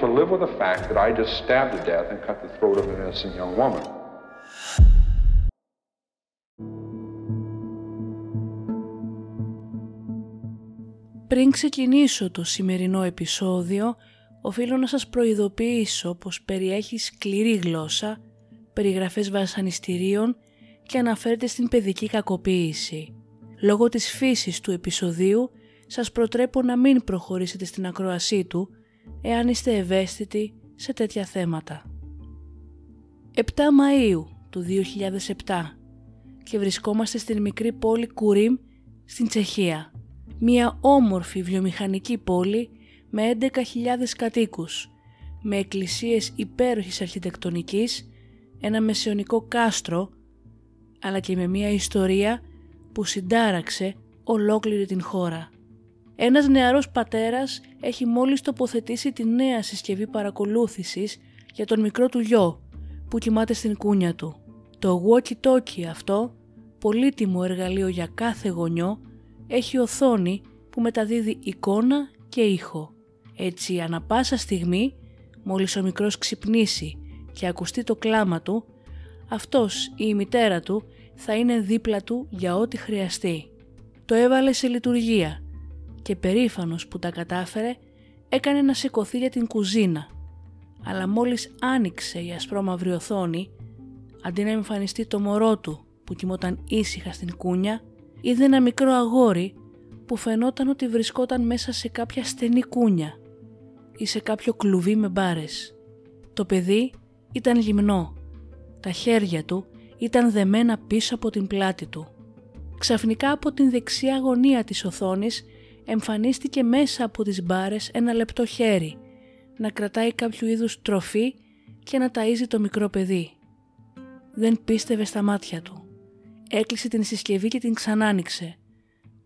To live with the fact that I just stabbed to death and cut the throat of an innocent young woman. Πριν ξεκινήσω το σημερινό επεισόδιο, οφείλω να σας προειδοποιήσω πως περιέχει σκληρή γλώσσα, περιγραφές βασανιστήριων και αναφέρεται στην παιδική κακοποίηση. Λόγω της φύσης του επεισοδίου, σας προτρέπω να μην προχωρήσετε στην ακροασή του, εάν είστε ευαίσθητοι σε τέτοια θέματα. 7 Μαΐου του 2007 και βρισκόμαστε στην μικρή πόλη Κουρίμ στην Τσεχία. Μια όμορφη βιομηχανική πόλη με 11.000 κατοίκους, με εκκλησίες υπέροχης αρχιτεκτονικής, ένα μεσαιωνικό κάστρο, αλλά και με μια ιστορία που συντάραξε ολόκληρη την χώρα. Ένας νεαρός πατέρας έχει μόλις τοποθετήσει τη νέα συσκευή παρακολούθησης για τον μικρό του γιο που κοιμάται στην κούνια του. Το walkie-talkie αυτό, πολύτιμο εργαλείο για κάθε γονιό, έχει οθόνη που μεταδίδει εικόνα και ήχο. Έτσι, ανα πάσα στιγμή, μόλις ο μικρός ξυπνήσει και ακουστεί το κλάμα του, αυτός ή η μητέρα του θα είναι δίπλα του για ό,τι χρειαστεί. Το έβαλε σε λειτουργία και περήφανος που τα κατάφερε έκανε να σηκωθεί για την κουζίνα. Αλλά μόλις άνοιξε η ασπρόμαυρη οθόνη, αντί να εμφανιστεί το μωρό του που κοιμόταν ήσυχα στην κούνια, είδε ένα μικρό αγόρι που φαινόταν ότι βρισκόταν μέσα σε κάποια στενή κούνια ή σε κάποιο κλουβί με μπάρες. Το παιδί ήταν γυμνό. Τα χέρια του ήταν δεμένα πίσω από την πλάτη του. Ξαφνικά από την δεξιά γωνία της οθόνης εμφανίστηκε μέσα από τις μπάρες ένα λεπτό χέρι, να κρατάει κάποιο είδους τροφή και να ταΐζει το μικρό παιδί. Δεν πίστευε στα μάτια του. Έκλεισε την συσκευή και την ξανάνοιξε.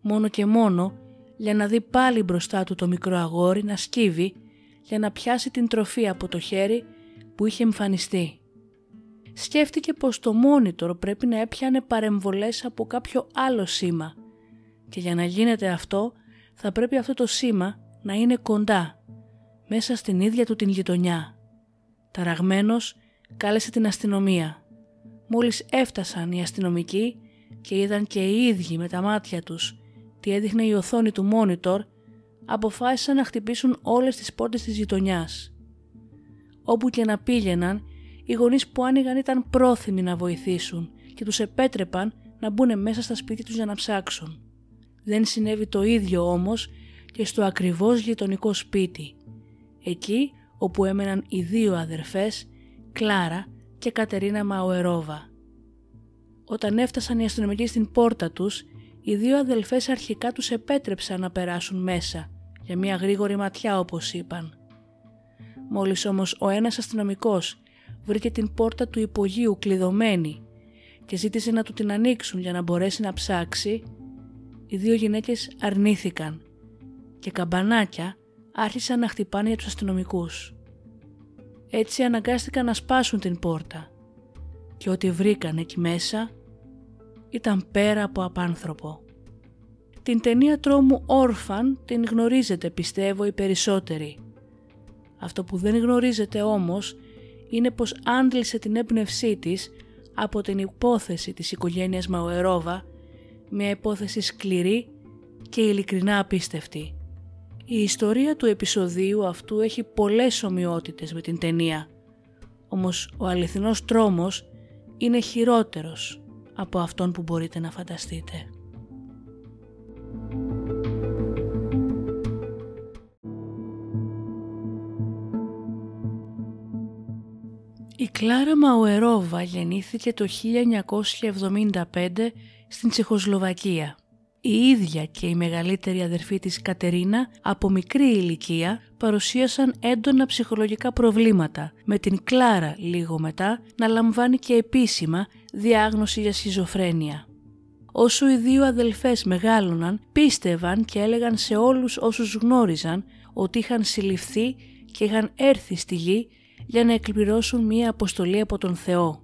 Μόνο και μόνο για να δει πάλι μπροστά του το μικρό αγόρι να σκύβει για να πιάσει την τροφή από το χέρι που είχε εμφανιστεί. Σκέφτηκε πως το μόνιτορ πρέπει να έπιανε παρεμβολές από κάποιο άλλο σήμα και για να γίνεται αυτό θα πρέπει αυτό το σήμα να είναι κοντά, μέσα στην ίδια του την γειτονιά. Ταραγμένος κάλεσε την αστυνομία. Μόλις έφτασαν οι αστυνομικοί και είδαν και οι ίδιοι με τα μάτια τους τι έδειχνε η οθόνη του monitor, αποφάσισαν να χτυπήσουν όλες τις πόρτες της γειτονιάς. Όπου και να πήγαιναν, οι γονείς που άνοιγαν ήταν πρόθυμοι να βοηθήσουν και τους επέτρεπαν να μπουν μέσα στα σπίτια τους για να ψάξουν. Δεν συνέβη το ίδιο όμως και στο ακριβώς γειτονικό σπίτι, εκεί όπου έμεναν οι δύο αδερφές, Κλάρα και Κατερίνα Μαουερόβα. Όταν έφτασαν οι αστυνομικοί στην πόρτα τους, οι δύο αδελφές αρχικά τους επέτρεψαν να περάσουν μέσα, για μια γρήγορη ματιά όπως είπαν. Μόλις όμως ο ένας αστυνομικός βρήκε την πόρτα του υπογείου κλειδωμένη και ζήτησε να του την ανοίξουν για να μπορέσει να ψάξει, οι δύο γυναίκες αρνήθηκαν και καμπανάκια άρχισαν να χτυπάνε για τους αστυνομικούς. Έτσι αναγκάστηκαν να σπάσουν την πόρτα και ό,τι βρήκαν εκεί μέσα ήταν πέρα από απάνθρωπο. Την ταινία τρόμου Orphan την γνωρίζετε πιστεύω οι περισσότεροι. Αυτό που δεν γνωρίζετε όμως είναι πως άντλησε την έμπνευσή της από την υπόθεση της οικογένειας Μαουερόβα, μια υπόθεση σκληρή και ειλικρινά απίστευτη. Η ιστορία του επεισοδίου αυτού έχει πολλές ομοιότητες με την ταινία, όμως ο αληθινός τρόμος είναι χειρότερος από αυτόν που μπορείτε να φανταστείτε. Η Κλάρα Μαουερόβα γεννήθηκε το 1975 στην Τσεχοσλοβακία. Η ίδια και η μεγαλύτερη αδερφή της Κατερίνα από μικρή ηλικία παρουσίασαν έντονα ψυχολογικά προβλήματα με την Κλάρα λίγο μετά να λαμβάνει και επίσημα διάγνωση για σχιζοφρένεια. Όσο οι δύο αδελφές μεγάλωναν πίστευαν και έλεγαν σε όλους όσους γνώριζαν ότι είχαν συλληφθεί και είχαν έρθει στη γη για να εκπληρώσουν μία αποστολή από τον Θεό.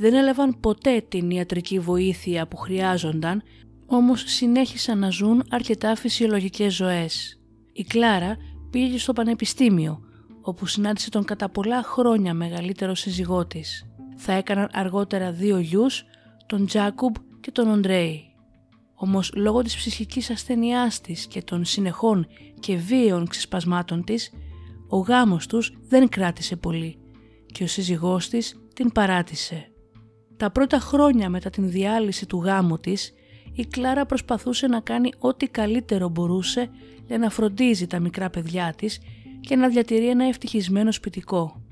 Δεν έλαβαν ποτέ την ιατρική βοήθεια που χρειάζονταν, όμως συνέχισαν να ζουν αρκετά φυσιολογικές ζωές. Η Κλάρα πήγε στο πανεπιστήμιο, όπου συνάντησε τον κατά πολλά χρόνια μεγαλύτερο σύζυγό της. Θα έκαναν αργότερα δύο γιους, τον Τζάκουμπ και τον Οντρέι. Όμως λόγω της ψυχικής ασθενειάς της και των συνεχών και βίαιων ξεσπασμάτων της, ο γάμος τους δεν κράτησε πολύ και ο σύζυγός της την παράτησε. Τα πρώτα χρόνια μετά την διάλυση του γάμου της, η Κλάρα προσπαθούσε να κάνει ό,τι καλύτερο μπορούσε για να φροντίζει τα μικρά παιδιά της και να διατηρεί ένα ευτυχισμένο σπιτικό.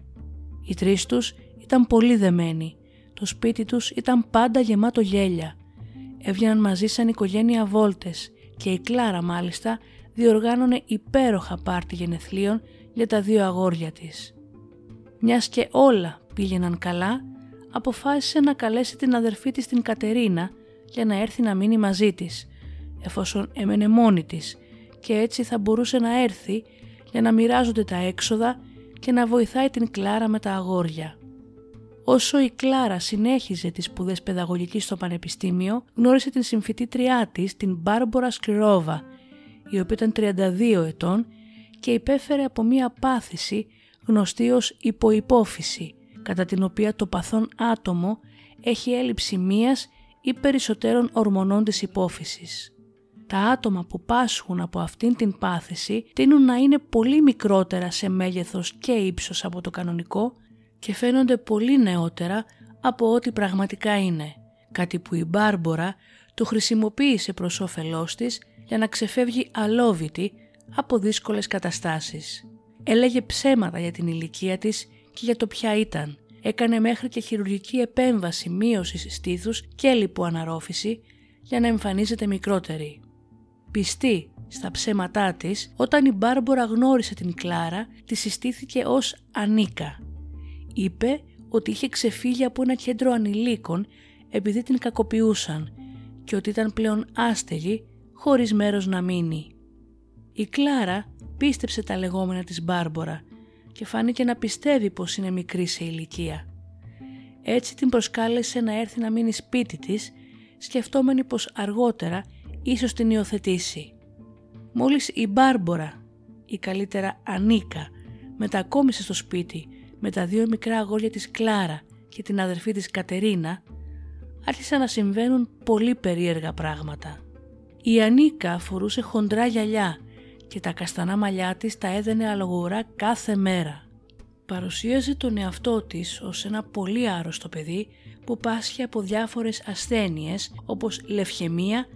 Οι τρεις τους ήταν πολύ δεμένοι. Το σπίτι τους ήταν πάντα γεμάτο γέλια. Έβγαιναν μαζί σαν οικογένεια βόλτες και η Κλάρα μάλιστα διοργάνωνε υπέροχα πάρτι γενεθλίων για τα δύο αγόρια της. Μιας και όλα πήγαιναν καλά, αποφάσισε να καλέσει την αδερφή της την Κατερίνα για να έρθει να μείνει μαζί της, εφόσον έμενε μόνη της και έτσι θα μπορούσε να έρθει για να μοιράζονται τα έξοδα και να βοηθάει την Κλάρα με τα αγόρια. Όσο η Κλάρα συνέχιζε τις σπουδές παιδαγωγικής στο πανεπιστήμιο, γνώρισε την συμφιτήτριά της, την Μπάρμπορα Σκληρόβα, η οποία ήταν 32 ετών και υπέφερε από μία πάθηση γνωστή ως υποϋπόφυση, κατά την οποία το παθόν άτομο έχει έλλειψη μίας ή περισσότερων ορμονών της υπόφυσης. Τα άτομα που πάσχουν από αυτήν την πάθηση τείνουν να είναι πολύ μικρότερα σε μέγεθος και ύψος από το κανονικό και φαίνονται πολύ νεότερα από ό,τι πραγματικά είναι, κάτι που η Μπάρμπορα το χρησιμοποίησε προς όφελός της για να ξεφεύγει αλόβητη από δύσκολες καταστάσεις. Έλεγε ψέματα για την ηλικία της και για το ποια ήταν. Έκανε μέχρι και χειρουργική επέμβαση μείωσης στήθους και λιποαναρρόφηση για να εμφανίζεται μικρότερη. Πιστή στα ψέματά της, όταν η Μπάρμπορα γνώρισε την Κλάρα, τη συστήθηκε ως Ανίκα. Είπε ότι είχε ξεφύγει από ένα κέντρο ανηλίκων επειδή την κακοποιούσαν και ότι ήταν πλέον άστεγη χωρίς μέρος να μείνει. Η Κλάρα πίστεψε τα λεγόμενα της Μπάρμπορα και φάνηκε να πιστεύει πως είναι μικρή σε ηλικία. Έτσι την προσκάλεσε να έρθει να μείνει σπίτι της, σκεφτόμενη πως αργότερα ίσως την υιοθετήσει. Μόλις η Μπάρμπορα, ή καλύτερα Ανίκα, μετακόμισε στο σπίτι με τα δύο μικρά αγόρια της Κλάρα και την αδερφή της Κατερίνα, άρχισαν να συμβαίνουν πολύ περίεργα πράγματα. Η Ανίκα φορούσε χοντρά γυαλιά και τα καστανά μαλλιά της τα έδαινε αλογουρά κάθε μέρα. Παρουσίαζε τον εαυτό της ως ένα πολύ άρρωστο παιδί που πάσχει από διάφορες ασθένειες όπως λευχαιμία,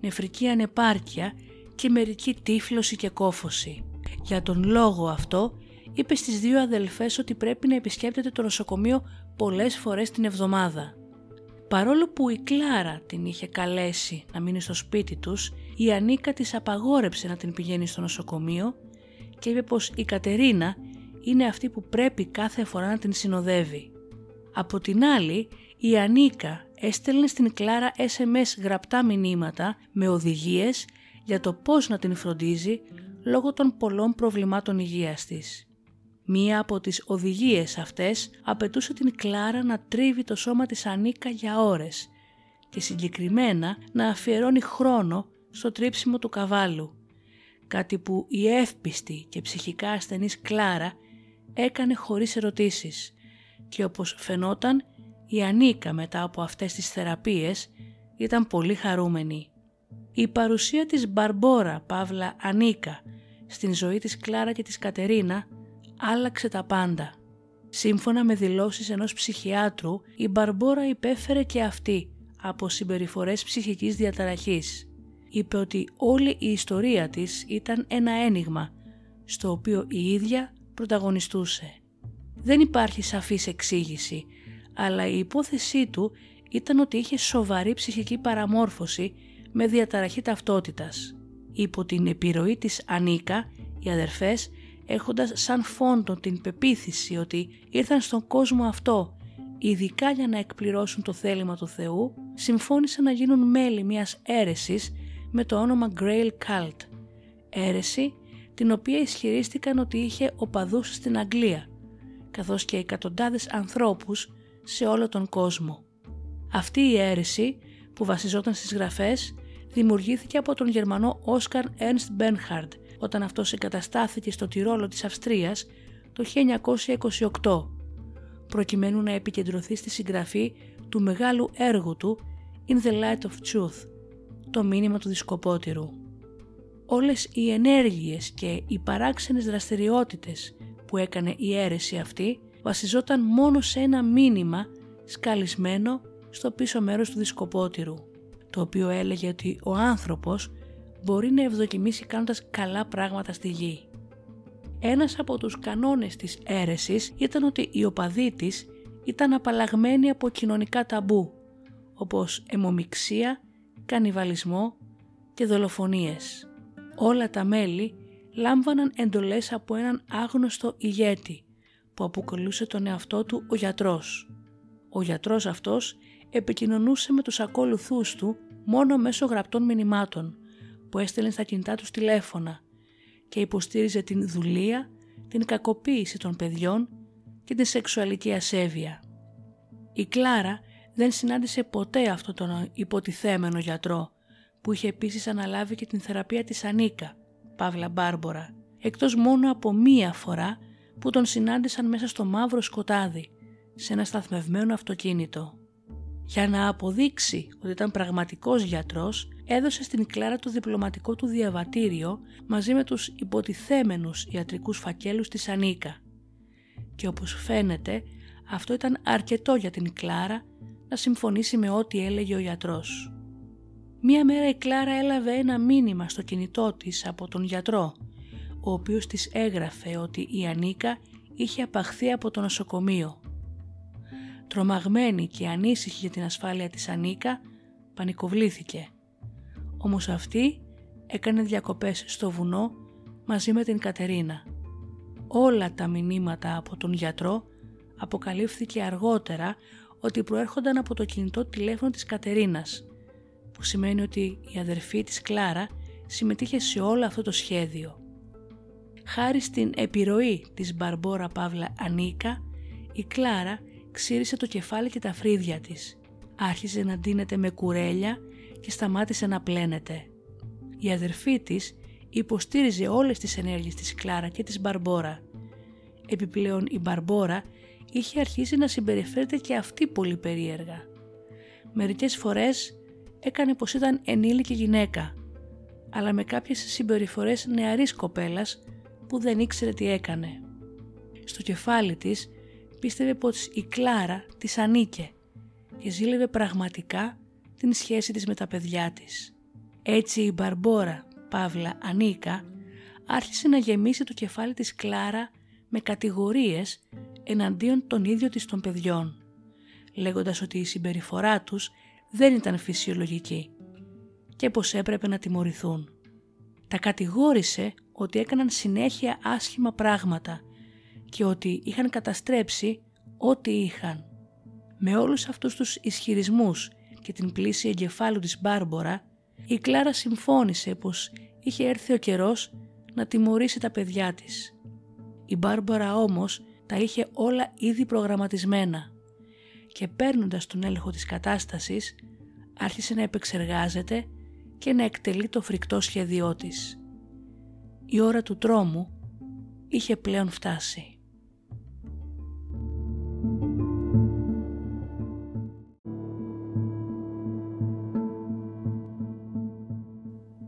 νεφρική ανεπάρκεια και μερική τύφλωση και κόφωση. Για τον λόγο αυτό είπε στις δύο αδελφές ότι πρέπει να επισκέπτεται το νοσοκομείο πολλές φορές την εβδομάδα. Παρόλο που η Κλάρα την είχε καλέσει να μείνει στο σπίτι τους, η Ανίκα της απαγόρεψε να την πηγαίνει στο νοσοκομείο και είπε πως η Κατερίνα είναι αυτή που πρέπει κάθε φορά να την συνοδεύει. Από την άλλη, η Ανίκα έστελνε στην Κλάρα SMS γραπτά μηνύματα με οδηγίες για το πώς να την φροντίζει λόγω των πολλών προβλημάτων υγείας της. Μία από τις οδηγίες αυτές απαιτούσε την Κλάρα να τρίβει το σώμα της Ανίκα για ώρες και συγκεκριμένα να αφιερώνει χρόνο στο τρίψιμο του καβάλου, κάτι που η εύπιστη και ψυχικά ασθενής Κλάρα έκανε χωρίς ερωτήσεις και όπως φαινόταν η Ανίκα μετά από αυτές τις θεραπείες ήταν πολύ χαρούμενη. Η παρουσία της Μπαρμπόρα Παύλα Ανίκα στην ζωή της Κλάρα και της Κατερίνα άλλαξε τα πάντα. Σύμφωνα με δηλώσεις ενός ψυχιάτρου, η Μπαρμπόρα υπέφερε και αυτή από συμπεριφορές ψυχικής διαταραχής. Είπε ότι όλη η ιστορία της ήταν ένα ένιγμα, στο οποίο η ίδια πρωταγωνιστούσε. Δεν υπάρχει σαφής εξήγηση, αλλά η υπόθεσή του ήταν ότι είχε σοβαρή ψυχική παραμόρφωση με διαταραχή ταυτότητας. Υπό την επιρροή της Ανίκα, οι αδερφές έχοντας σαν φόντο την πεποίθηση ότι ήρθαν στον κόσμο αυτό ειδικά για να εκπληρώσουν το θέλημα του Θεού, συμφώνησαν να γίνουν μέλη μιας αίρεσης με το όνομα Grail Cult. Αίρεση την οποία ισχυρίστηκαν ότι είχε οπαδούς στην Αγγλία, καθώς και εκατοντάδες ανθρώπους σε όλο τον κόσμο. Αυτή η αίρεση που βασιζόταν στις γραφές δημιουργήθηκε από τον Γερμανό Όσκαρ Ernst Μπένχαρντ όταν αυτός εγκαταστάθηκε στο Τυρόλο της Αυστρίας το 1928 προκειμένου να επικεντρωθεί στη συγγραφή του μεγάλου έργου του In the Light of Truth, το μήνυμα του δισκοπότηρου. Όλες οι ενέργειες και οι παράξενες δραστηριότητες που έκανε η αίρεση αυτή βασιζόταν μόνο σε ένα μήνυμα σκαλισμένο στο πίσω μέρος του δισκοπότηρου, το οποίο έλεγε ότι ο άνθρωπος μπορεί να ευδοκιμήσει κάνοντας καλά πράγματα στη γη. Ένας από τους κανόνες της αίρεσης ήταν ότι οι οπαδοί της ήταν απαλλαγμένοι από κοινωνικά ταμπού, όπως αιμομιξία, κανιβαλισμό και δολοφονίες. Όλα τα μέλη λάμβαναν εντολές από έναν άγνωστο ηγέτη που αποκαλούσε τον εαυτό του ο γιατρός. Ο γιατρός αυτός επικοινωνούσε με τους ακόλουθούς του μόνο μέσω γραπτών μηνυμάτων που έστελνε στα κινητά τους τηλέφωνα και υποστήριζε την δουλεία, την κακοποίηση των παιδιών και την σεξουαλική ασέβεια. Η Κλάρα δεν συνάντησε ποτέ αυτόν τον υποτιθέμενο γιατρό που είχε επίσης αναλάβει και την θεραπεία της Ανίκα, Παύλα Μπάρμπορα, εκτός μόνο από μία φορά που τον συνάντησαν μέσα στο μαύρο σκοτάδι, σε ένα σταθμευμένο αυτοκίνητο. Για να αποδείξει ότι ήταν πραγματικός γιατρός, έδωσε στην Κλάρα το διπλωματικό του διαβατήριο μαζί με τους υποτιθέμενους ιατρικούς φακέλους της Ανίκα. Και όπως φαίνεται, αυτό ήταν αρκετό για την Κλάρα να συμφωνήσει με ό,τι έλεγε ο γιατρός. Μία μέρα η Κλάρα έλαβε ένα μήνυμα στο κινητό της από τον γιατρό, ο οποίος της έγραφε ότι η Ανίκα είχε απαχθεί από το νοσοκομείο. Τρομαγμένη και ανήσυχη για την ασφάλεια της Ανίκα, πανικοβλήθηκε όμως αυτή έκανε διακοπές στο βουνό μαζί με την Κατερίνα. Όλα τα μηνύματα από τον γιατρό αποκαλύφθηκε αργότερα ότι προέρχονταν από το κινητό τηλέφωνο της Κατερίνας, που σημαίνει ότι η αδερφή της Κλάρα συμμετείχε σε όλο αυτό το σχέδιο. Χάρη στην επιρροή της Μπαρμπόρα Παύλα Ανίκα, η Κλάρα ξύρισε το κεφάλι και τα φρύδια της. Άρχισε να ντύνεται με κουρέλια και σταμάτησε να πλένεται. Η αδερφή της υποστήριζε όλες τις ενέργειες της Κλάρα και της Μπαρμπόρα. Επιπλέον η Μπαρμπόρα είχε αρχίσει να συμπεριφέρεται και αυτή πολύ περίεργα. Μερικές φορές έκανε πως ήταν ενήλικη γυναίκα, αλλά με κάποιες συμπεριφορές νεαρής κοπέλας που δεν ήξερε τι έκανε. Στο κεφάλι της πίστευε πως η Κλάρα της ανήκε και ζήλευε πραγματικά την σχέση της με τα παιδιά της. Έτσι η Μπαρμπόρα, Παύλα, Ανίκα, άρχισε να γεμίσει το κεφάλι της Κλάρα με κατηγορίες εναντίον των ίδιων της των παιδιών, λέγοντας ότι η συμπεριφορά τους δεν ήταν φυσιολογική και πως έπρεπε να τιμωρηθούν. Τα κατηγόρησε ότι έκαναν συνέχεια άσχημα πράγματα και ότι είχαν καταστρέψει ό,τι είχαν. Με όλους αυτούς τους ισχυρισμούς και την πλήση εγκεφάλου της Μπάρμπορα, η Κλάρα συμφώνησε πως είχε έρθει ο καιρός να τιμωρήσει τα παιδιά της. Η Μπάρμπορα όμως τα είχε όλα ήδη προγραμματισμένα και παίρνοντας τον έλεγχο της κατάστασης άρχισε να επεξεργάζεται και να εκτελεί το φρικτό σχέδιό της. Η ώρα του τρόμου είχε πλέον φτάσει.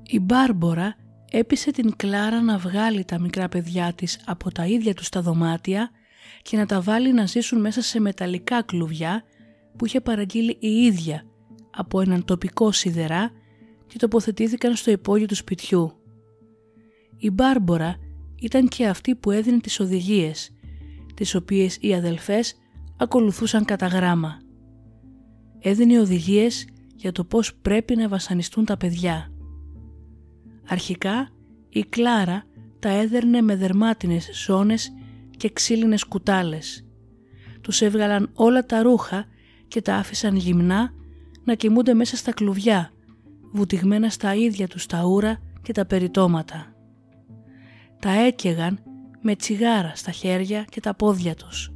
Η Μπάρμπορα έπεισε την Κλάρα να βγάλει τα μικρά παιδιά της από τα ίδια τους τα δωμάτια και να τα βάλει να ζήσουν μέσα σε μεταλλικά κλουβιά που είχε παραγγείλει η ίδια από έναν τοπικό σιδερά και τοποθετήθηκαν στο υπόγειο του σπιτιού. Η Μπάρμπορα ήταν και αυτή που έδινε τις οδηγίες, τις οποίες οι αδελφές ακολουθούσαν κατά γράμμα. Έδινε οδηγίες για το πώς πρέπει να βασανιστούν τα παιδιά. Αρχικά η Κλάρα τα έδερνε με δερμάτινες ζώνες και ξύλινες κουτάλες. Τους έβγαλαν όλα τα ρούχα και τα άφησαν γυμνά να κοιμούνται μέσα στα κλουβιά, βουτυγμένα στα ίδια τους τα ούρα και τα περιτώματα. Τα έκαιγαν με τσιγάρα στα χέρια και τα πόδια τους.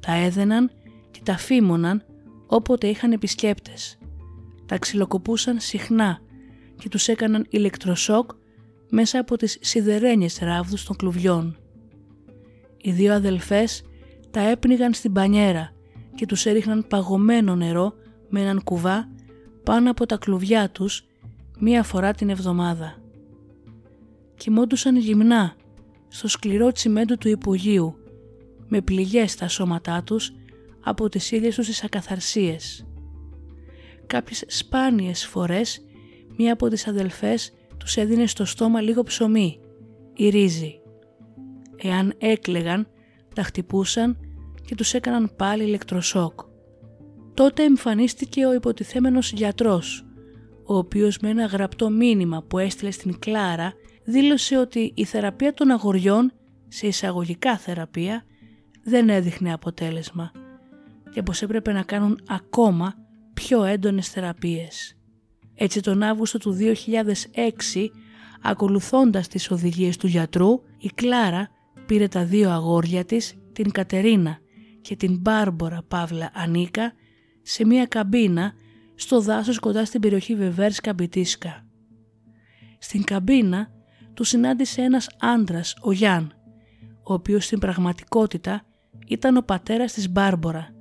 Τα έδαιναν και τα φήμωναν όποτε είχαν επισκέπτες. Τα ξυλοκοπούσαν συχνά και τους έκαναν ηλεκτροσόκ μέσα από τις σιδερένιες ράβδους των κλουβιών. Οι δύο αδελφές τα έπνιγαν στην πανιέρα και τους έριχναν παγωμένο νερό με έναν κουβά πάνω από τα κλουβιά τους μία φορά την εβδομάδα. Κοιμόντουσαν γυμνά στο σκληρό τσιμέντο του υπογείου με πληγές στα σώματά τους από τις ίδιες τους τις ακαθαρσίες. Κάποιες σπάνιες φορές μία από τις αδελφές τους έδινε στο στόμα λίγο ψωμί, η ρύζι. Εάν έκλεγαν, τα χτυπούσαν και τους έκαναν πάλι ηλεκτροσόκ. Τότε εμφανίστηκε ο υποτιθέμενος γιατρός, ο οποίος με ένα γραπτό μήνυμα που έστειλε στην Κλάρα δήλωσε ότι η θεραπεία των αγοριών, σε εισαγωγικά θεραπεία, δεν έδειχνε αποτέλεσμα και πως έπρεπε να κάνουν ακόμα πιο έντονες θεραπείες. Έτσι τον Αύγουστο του 2006, ακολουθώντας τις οδηγίες του γιατρού, η Κλάρα πήρε τα δύο αγόρια της, την Κατερίνα και την Μπάρμπορα Παύλα Ανίκα, σε μία καμπίνα στο δάσος κοντά στην περιοχή Βεβέρσκα Μπιτίσκα. Στην καμπίνα του συνάντησε ένας άντρας, ο Γιάν, ο οποίος στην πραγματικότητα ήταν ο πατέρας της Μπάρμπορα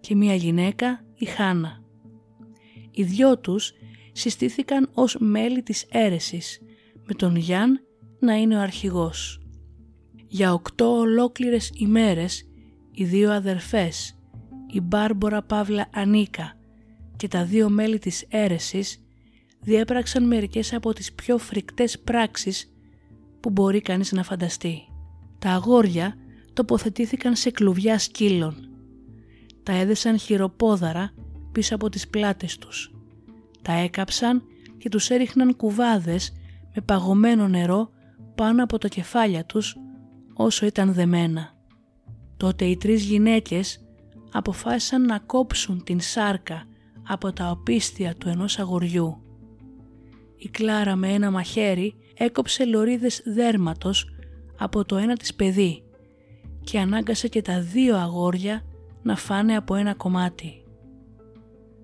και μία γυναίκα, η Χάνα. Οι δυο τους συστήθηκαν ως μέλη της αίρεσης, με τον Γιάν να είναι ο αρχηγός. Για οκτώ ολόκληρες ημέρες οι δύο αδερφές, η Μπάρμπορα Παύλα Ανίκα και τα δύο μέλη της αίρεσης διέπραξαν μερικές από τις πιο φρικτές πράξεις που μπορεί κανείς να φανταστεί. Τα αγόρια τοποθετήθηκαν σε κλουβιά σκύλων. Τα έδεσαν χειροπόδαρα πίσω από τις πλάτες τους. Τα έκαψαν και τους έριχναν κουβάδες με παγωμένο νερό πάνω από το κεφάλια τους όσο ήταν δεμένα. Τότε οι τρεις γυναίκες αποφάσισαν να κόψουν την σάρκα από τα οπίστια του ενός αγοριού. Η Κλάρα με ένα μαχαίρι έκοψε λωρίδες δέρματος από το ένα της παιδί και ανάγκασε και τα δύο αγόρια να φάνε από ένα κομμάτι.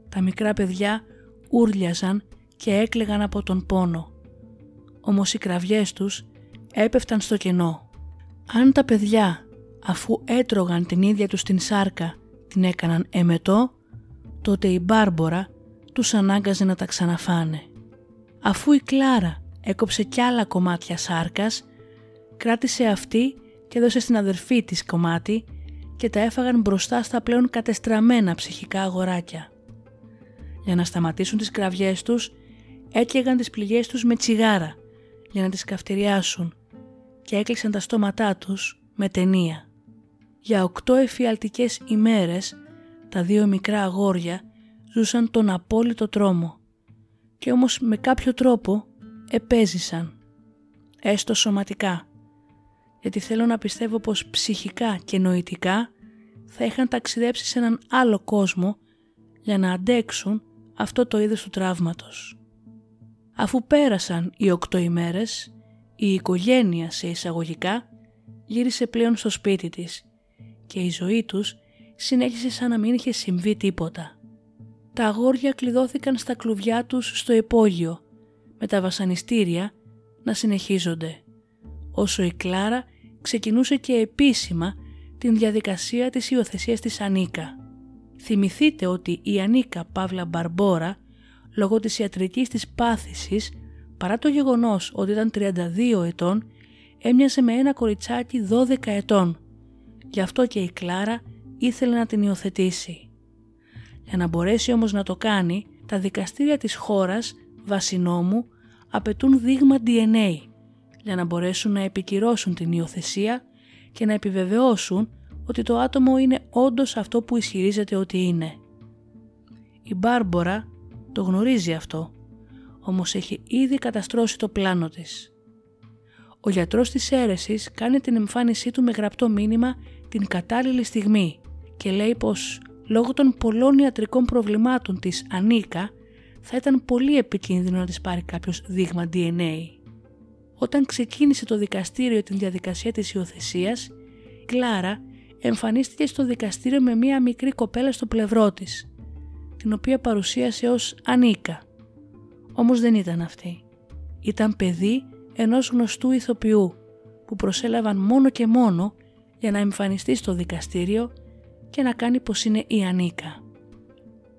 Τα μικρά παιδιά ούρλιαζαν και έκλεγαν από τον πόνο, όμως οι κραυγές τους έπεφταν στο κενό. Αν τα παιδιά αφού έτρωγαν την ίδια τους την σάρκα την έκαναν εμετό, τότε η Μπάρμπορα τους ανάγκαζε να τα ξαναφάνε. Αφού η Κλάρα έκοψε κι άλλα κομμάτια σάρκας, κράτησε αυτή και έδωσε στην αδερφή της κομμάτι και τα έφαγαν μπροστά στα πλέον κατεστραμμένα ψυχικά αγοράκια. Για να σταματήσουν τις κραυγές τους, έκαιγαν τις πληγές τους με τσιγάρα για να τις καυτηριάσουν και έκλεισαν τα στόματά τους με ταινία. Για οκτώ εφιαλτικές ημέρες τα δύο μικρά αγόρια ζούσαν τον απόλυτο τρόμο και όμως με κάποιο τρόπο επέζησαν, έστω σωματικά, γιατί θέλω να πιστεύω πως ψυχικά και νοητικά θα είχαν ταξιδέψει σε έναν άλλο κόσμο για να αντέξουν αυτό το είδος του τραύματος. Αφού πέρασαν οι οκτώ ημέρες, η οικογένεια σε εισαγωγικά γύρισε πλέον στο σπίτι της και η ζωή τους συνέχισε σαν να μην είχε συμβεί τίποτα. Τα αγόρια κλειδώθηκαν στα κλουβιά τους στο υπόγειο με τα βασανιστήρια να συνεχίζονται, όσο η Κλάρα ξεκινούσε και επίσημα την διαδικασία της υιοθεσίας της Ανίκα. Θυμηθείτε ότι η Ανίκα Παύλα Μπαρμπόρα, λόγω της ιατρικής της πάθησης, παρά το γεγονός ότι ήταν 32 ετών, έμοιασε με ένα κοριτσάκι 12 ετών. Γι' αυτό και η Κλάρα ήθελε να την υιοθετήσει. Για να μπορέσει όμως να το κάνει, τα δικαστήρια της χώρας, βασινόμου, απαιτούν δείγμα DNA για να μπορέσουν να επικυρώσουν την υιοθεσία και να επιβεβαιώσουν ότι το άτομο είναι όντως αυτό που ισχυρίζεται ότι είναι. Η Μπάρμπορα το γνωρίζει αυτό, όμως έχει ήδη καταστρώσει το πλάνο της. Ο γιατρός της αίρεσης κάνει την εμφάνισή του με γραπτό μήνυμα την κατάλληλη στιγμή και λέει πως λόγω των πολλών ιατρικών προβλημάτων της Ανίκα θα ήταν πολύ επικίνδυνο να της πάρει κάποιος δείγμα DNA. Όταν ξεκίνησε το δικαστήριο την διαδικασία της υιοθεσίας, Κλάρα εμφανίστηκε στο δικαστήριο με μία μικρή κοπέλα στο πλευρό της, την οποία παρουσίασε ως Ανίκα. Όμως δεν ήταν αυτή. Ήταν παιδί ενός γνωστού ηθοποιού που προσέλαβαν μόνο και μόνο για να εμφανιστεί στο δικαστήριο και να κάνει πως είναι η Ανίκα.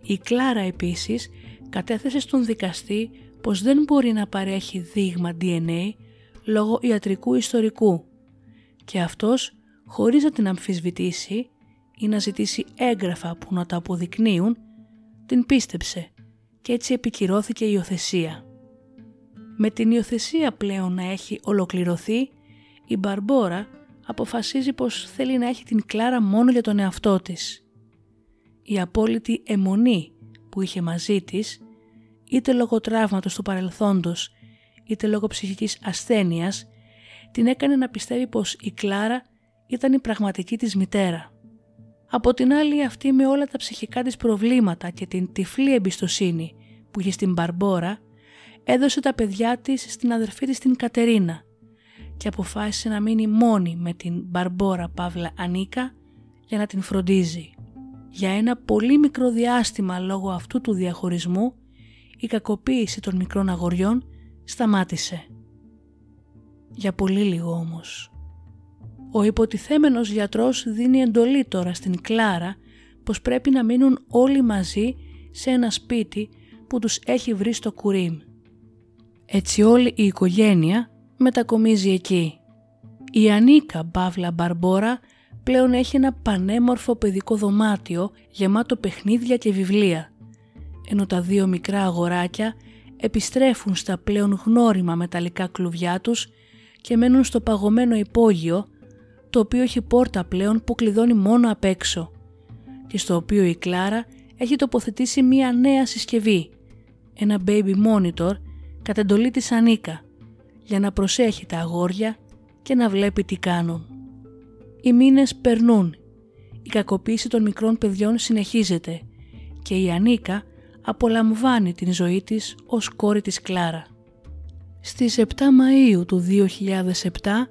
Η Κλάρα επίσης κατέθεσε στον δικαστή πως δεν μπορεί να παρέχει δείγμα DNA λόγω ιατρικού ιστορικού και αυτός χωρίς να την αμφισβητήσει ή να ζητήσει έγγραφα που να τα αποδεικνύουν, την πίστεψε και έτσι επικυρώθηκε η υιοθεσία. Με την υιοθεσία πλέον να έχει ολοκληρωθεί, η Μπαρμπόρα αποφασίζει πως θέλει να έχει την Κλάρα μόνο για τον εαυτό της. Η απόλυτη αιμονή που είχε μαζί της, είτε λόγω τραύματος του παρελθόντος, είτε λόγω ψυχικής ασθένειας, την έκανε να πιστεύει πως η Κλάρα ήταν η πραγματική της μητέρα. Από την άλλη αυτή με όλα τα ψυχικά της προβλήματα και την τυφλή εμπιστοσύνη που είχε στην Μπαρμπόρα, έδωσε τα παιδιά της στην αδερφή της την Κατερίνα και αποφάσισε να μείνει μόνη με την Μπαρμπόρα Παύλα Ανίκα για να την φροντίζει. Για ένα πολύ μικρό διάστημα λόγω αυτού του διαχωρισμού η κακοποίηση των μικρών αγοριών σταμάτησε. Για πολύ λίγο όμως. Ο υποτιθέμενος γιατρός δίνει εντολή τώρα στην Κλάρα πως πρέπει να μείνουν όλοι μαζί σε ένα σπίτι που τους έχει βρει στο Κουρίμ. Έτσι όλη η οικογένεια μετακομίζει εκεί. Η Ανίκα Μπάβλα Μπαρμπόρα πλέον έχει ένα πανέμορφο παιδικό δωμάτιο γεμάτο παιχνίδια και βιβλία, ενώ τα δύο μικρά αγοράκια επιστρέφουν στα πλέον γνώριμα μεταλλικά κλουβιά τους και μένουν στο παγωμένο υπόγειο, το οποίο έχει πόρτα πλέον που κλειδώνει μόνο απ' έξω και στο οποίο η Κλάρα έχει τοποθετήσει μία νέα συσκευή, ένα baby monitor κατά εντολή της Ανίκα, για να προσέχει τα αγόρια και να βλέπει τι κάνουν. Οι μήνες περνούν, η κακοποίηση των μικρών παιδιών συνεχίζεται και η Ανίκα απολαμβάνει την ζωή της ως κόρη της Κλάρα. Στις 7 Μαΐου του 2007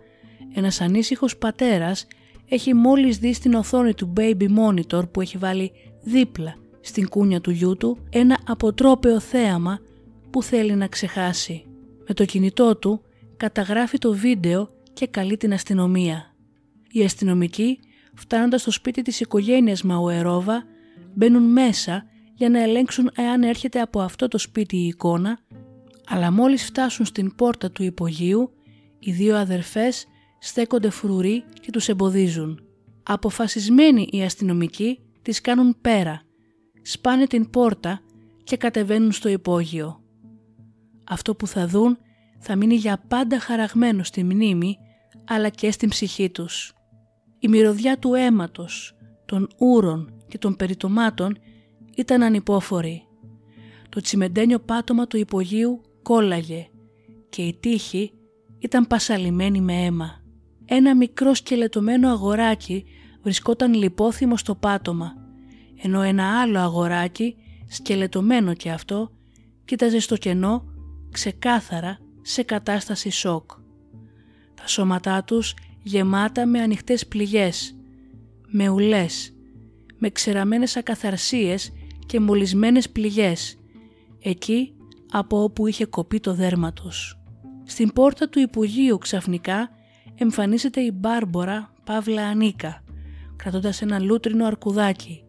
ένας ανήσυχος πατέρας έχει μόλις δει στην οθόνη του baby monitor που έχει βάλει δίπλα στην κούνια του γιού του ένα αποτρόπαιο θέαμα που θέλει να ξεχάσει. Με το κινητό του καταγράφει το βίντεο και καλεί την αστυνομία. Οι αστυνομικοί φτάνοντας στο σπίτι της οικογένειας Μαουερόβα μπαίνουν μέσα για να ελέγξουν εάν έρχεται από αυτό το σπίτι η εικόνα αλλά μόλις φτάσουν στην πόρτα του υπογείου οι δύο αδερφές στέκονται φρουροί και τους εμποδίζουν. Αποφασισμένοι οι αστυνομικοί τις κάνουν πέρα, σπάνε την πόρτα και κατεβαίνουν στο υπόγειο. Αυτό που θα δουν θα μείνει για πάντα χαραγμένο στη μνήμη αλλά και στην ψυχή τους. Η μυρωδιά του αίματος, των ούρων και των περιτομάτων ήταν ανυπόφορη. Το τσιμεντένιο πάτωμα του υπογείου κόλλαγε και η τύχη ήταν πασαλημένη με αίμα. Ένα μικρό σκελετωμένο αγοράκι βρισκόταν λιπόθυμο στο πάτωμα, ενώ ένα άλλο αγοράκι, σκελετωμένο και αυτό, κοίταζε στο κενό ξεκάθαρα σε κατάσταση σοκ. Τα σώματά τους γεμάτα με ανοιχτές πληγές, με ουλές, με ξεραμένες ακαθαρσίες και μολυσμένες πληγές, εκεί από όπου είχε κοπεί το δέρμα τους. Στην πόρτα του Υπουργείου ξαφνικά εμφανίζεται η Μπάρμπορα Παύλα Ανίκα, κρατώντας ένα λούτρινο αρκουδάκι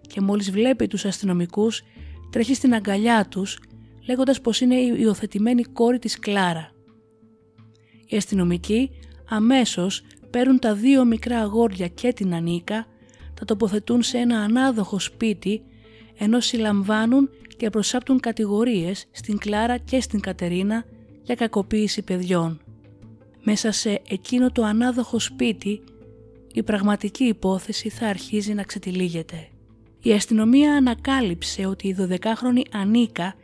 και μόλις βλέπει τους αστυνομικούς τρέχει στην αγκαλιά τους λέγοντας πως είναι η υιοθετημένη κόρη της Κλάρα. Οι αστυνομικοί αμέσως παίρνουν τα δύο μικρά αγόρια και την Ανίκα, τα τοποθετούν σε ένα ανάδοχο σπίτι ενώ συλλαμβάνουν και προσάπτουν κατηγορίες στην Κλάρα και στην Κατερίνα για κακοποίηση παιδιών. Μέσα σε εκείνο το ανάδοχο σπίτι η πραγματική υπόθεση θα αρχίζει να ξετυλίγεται. Η αστυνομία ανακάλυψε ότι η 12χρονη Ανίκα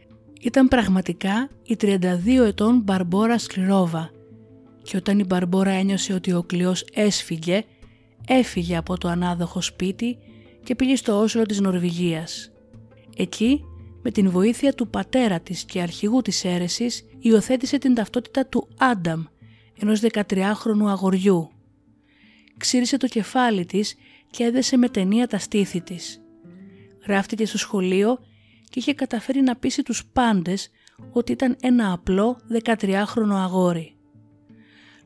ήταν πραγματικά η 32 ετών Μπαρμπόρα Σκληρόβα και όταν η Μπαρμπόρα ένιωσε ότι ο κλειός έσφυγε, έφυγε από το ανάδοχο σπίτι και πήγε στο Όσλο της Νορβηγίας. Εκεί, με την βοήθεια του πατέρα της και αρχηγού της αίρεσης, υιοθέτησε την ταυτότητα του Άνταμ, ενός 13χρονου αγοριού. Ξύρισε το κεφάλι της και έδεσε με ταινία τα στήθη της. Γράφτηκε στο σχολείο και είχε καταφέρει να πείσει τους πάντες ότι ήταν ένα απλό 13χρονο αγόρι.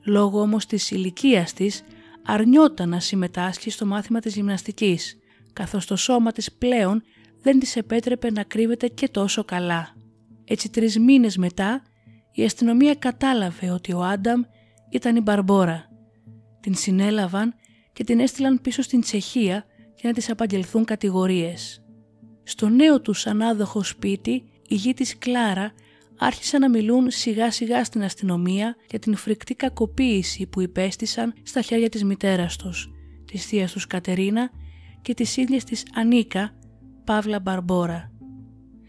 Λόγω όμως της ηλικίας της αρνιόταν να συμμετάσχει στο μάθημα της γυμναστικής, καθώς το σώμα της πλέον δεν της επέτρεπε να κρύβεται και τόσο καλά. Έτσι τρεις μήνες μετά η αστυνομία κατάλαβε ότι ο Άνταμ ήταν η Μπαρμπόρα. Την συνέλαβαν και την έστειλαν πίσω στην Τσεχία για να της απαγγελθούν κατηγορίες. Στο νέο τους ανάδοχο σπίτι η γη της Κλάρα άρχισαν να μιλούν σιγά σιγά στην αστυνομία για την φρικτή κακοποίηση που υπέστησαν στα χέρια της μητέρας τους, της θείας τους Κατερίνα και της ίδιας της Ανίκα, Παύλα Μπαρμπόρα.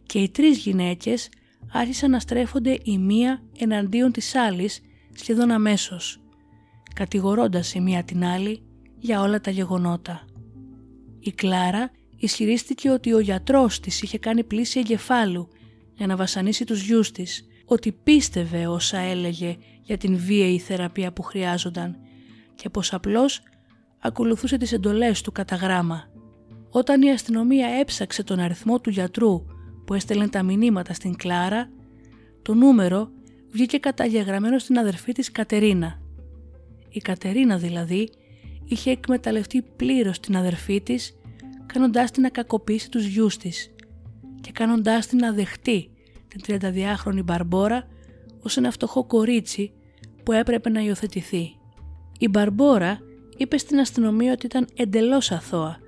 Και οι τρεις γυναίκες άρχισαν να στρέφονται η μία εναντίον της άλλης σχεδόν αμέσως, κατηγορώντας η μία την άλλη για όλα τα γεγονότα. Η Κλάρα ισχυρίστηκε ότι ο γιατρός της είχε κάνει πλήση εγκεφάλου για να βασανίσει τους γιους της, ότι πίστευε όσα έλεγε για την βίαιη θεραπεία που χρειάζονταν και πως απλώς ακολουθούσε τις εντολές του κατά γράμμα. Όταν η αστυνομία έψαξε τον αριθμό του γιατρού που έστελνε τα μηνύματα στην Κλάρα, το νούμερο βγήκε καταγεγραμμένο στην αδερφή της Κατερίνα. Η Κατερίνα δηλαδή είχε εκμεταλλευτεί πλήρως την αδερφή της κάνοντάς την να κακοποιήσει τους γιους της και κάνοντάς την να δεχτεί την 32χρονη Μπαρμπόρα ως ένα φτωχό κορίτσι που έπρεπε να υιοθετηθεί. Η Μπαρμπόρα είπε στην αστυνομία ότι ήταν εντελώς αθώα,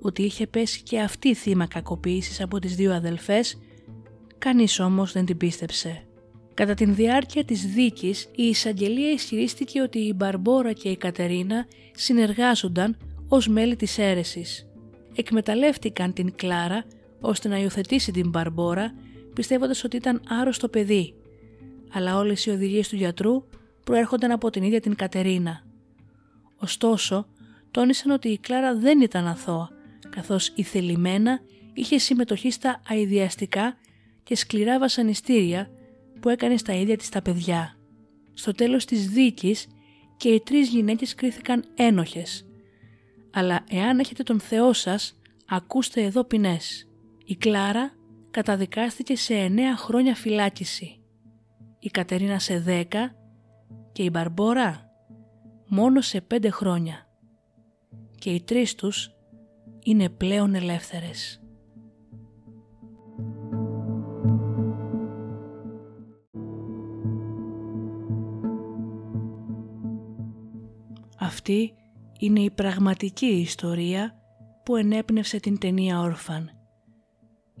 ότι είχε πέσει και αυτή θύμα κακοποίησης από τις δύο αδελφές, κανείς όμως δεν την πίστεψε. Κατά την διάρκεια της δίκης, η εισαγγελία ισχυρίστηκε ότι η Μπαρμπόρα και η Κατερίνα συνεργάζονταν ως μέλη της αίρεσης. Εκμεταλλεύτηκαν την Κλάρα ώστε να υιοθετήσει την Μπαρμπόρα πιστεύοντας ότι ήταν άρρωστο παιδί, αλλά όλες οι οδηγίες του γιατρού προέρχονταν από την ίδια την Κατερίνα. Ωστόσο, τόνισαν ότι η Κλάρα δεν ήταν αθώα, καθώς η θελημένα είχε συμμετοχή στα αειδιαστικά και σκληρά βασανιστήρια που έκανε στα ίδια της τα παιδιά. Στο τέλος της δίκης και οι τρεις γυναίκες κρίθηκαν ένοχες. Αλλά εάν έχετε τον Θεό σας, ακούστε εδώ ποινές. Η Κλάρα καταδικάστηκε σε 9 χρόνια φυλάκιση, η Κατερίνα σε 10 και η Μπαρμπόρα μόνο σε 5 χρόνια. Και οι τρεις τους είναι πλέον ελεύθερες. Αυτή είναι η πραγματική ιστορία που ενέπνευσε την ταινία Όρφαν.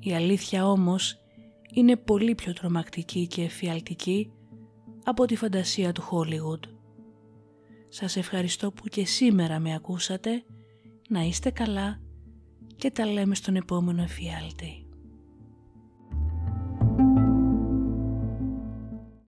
Η αλήθεια όμως είναι πολύ πιο τρομακτική και εφιαλτική από τη φαντασία του Hollywood. Σας ευχαριστώ που και σήμερα με ακούσατε, να είστε καλά και τα λέμε στον επόμενο εφιάλτη.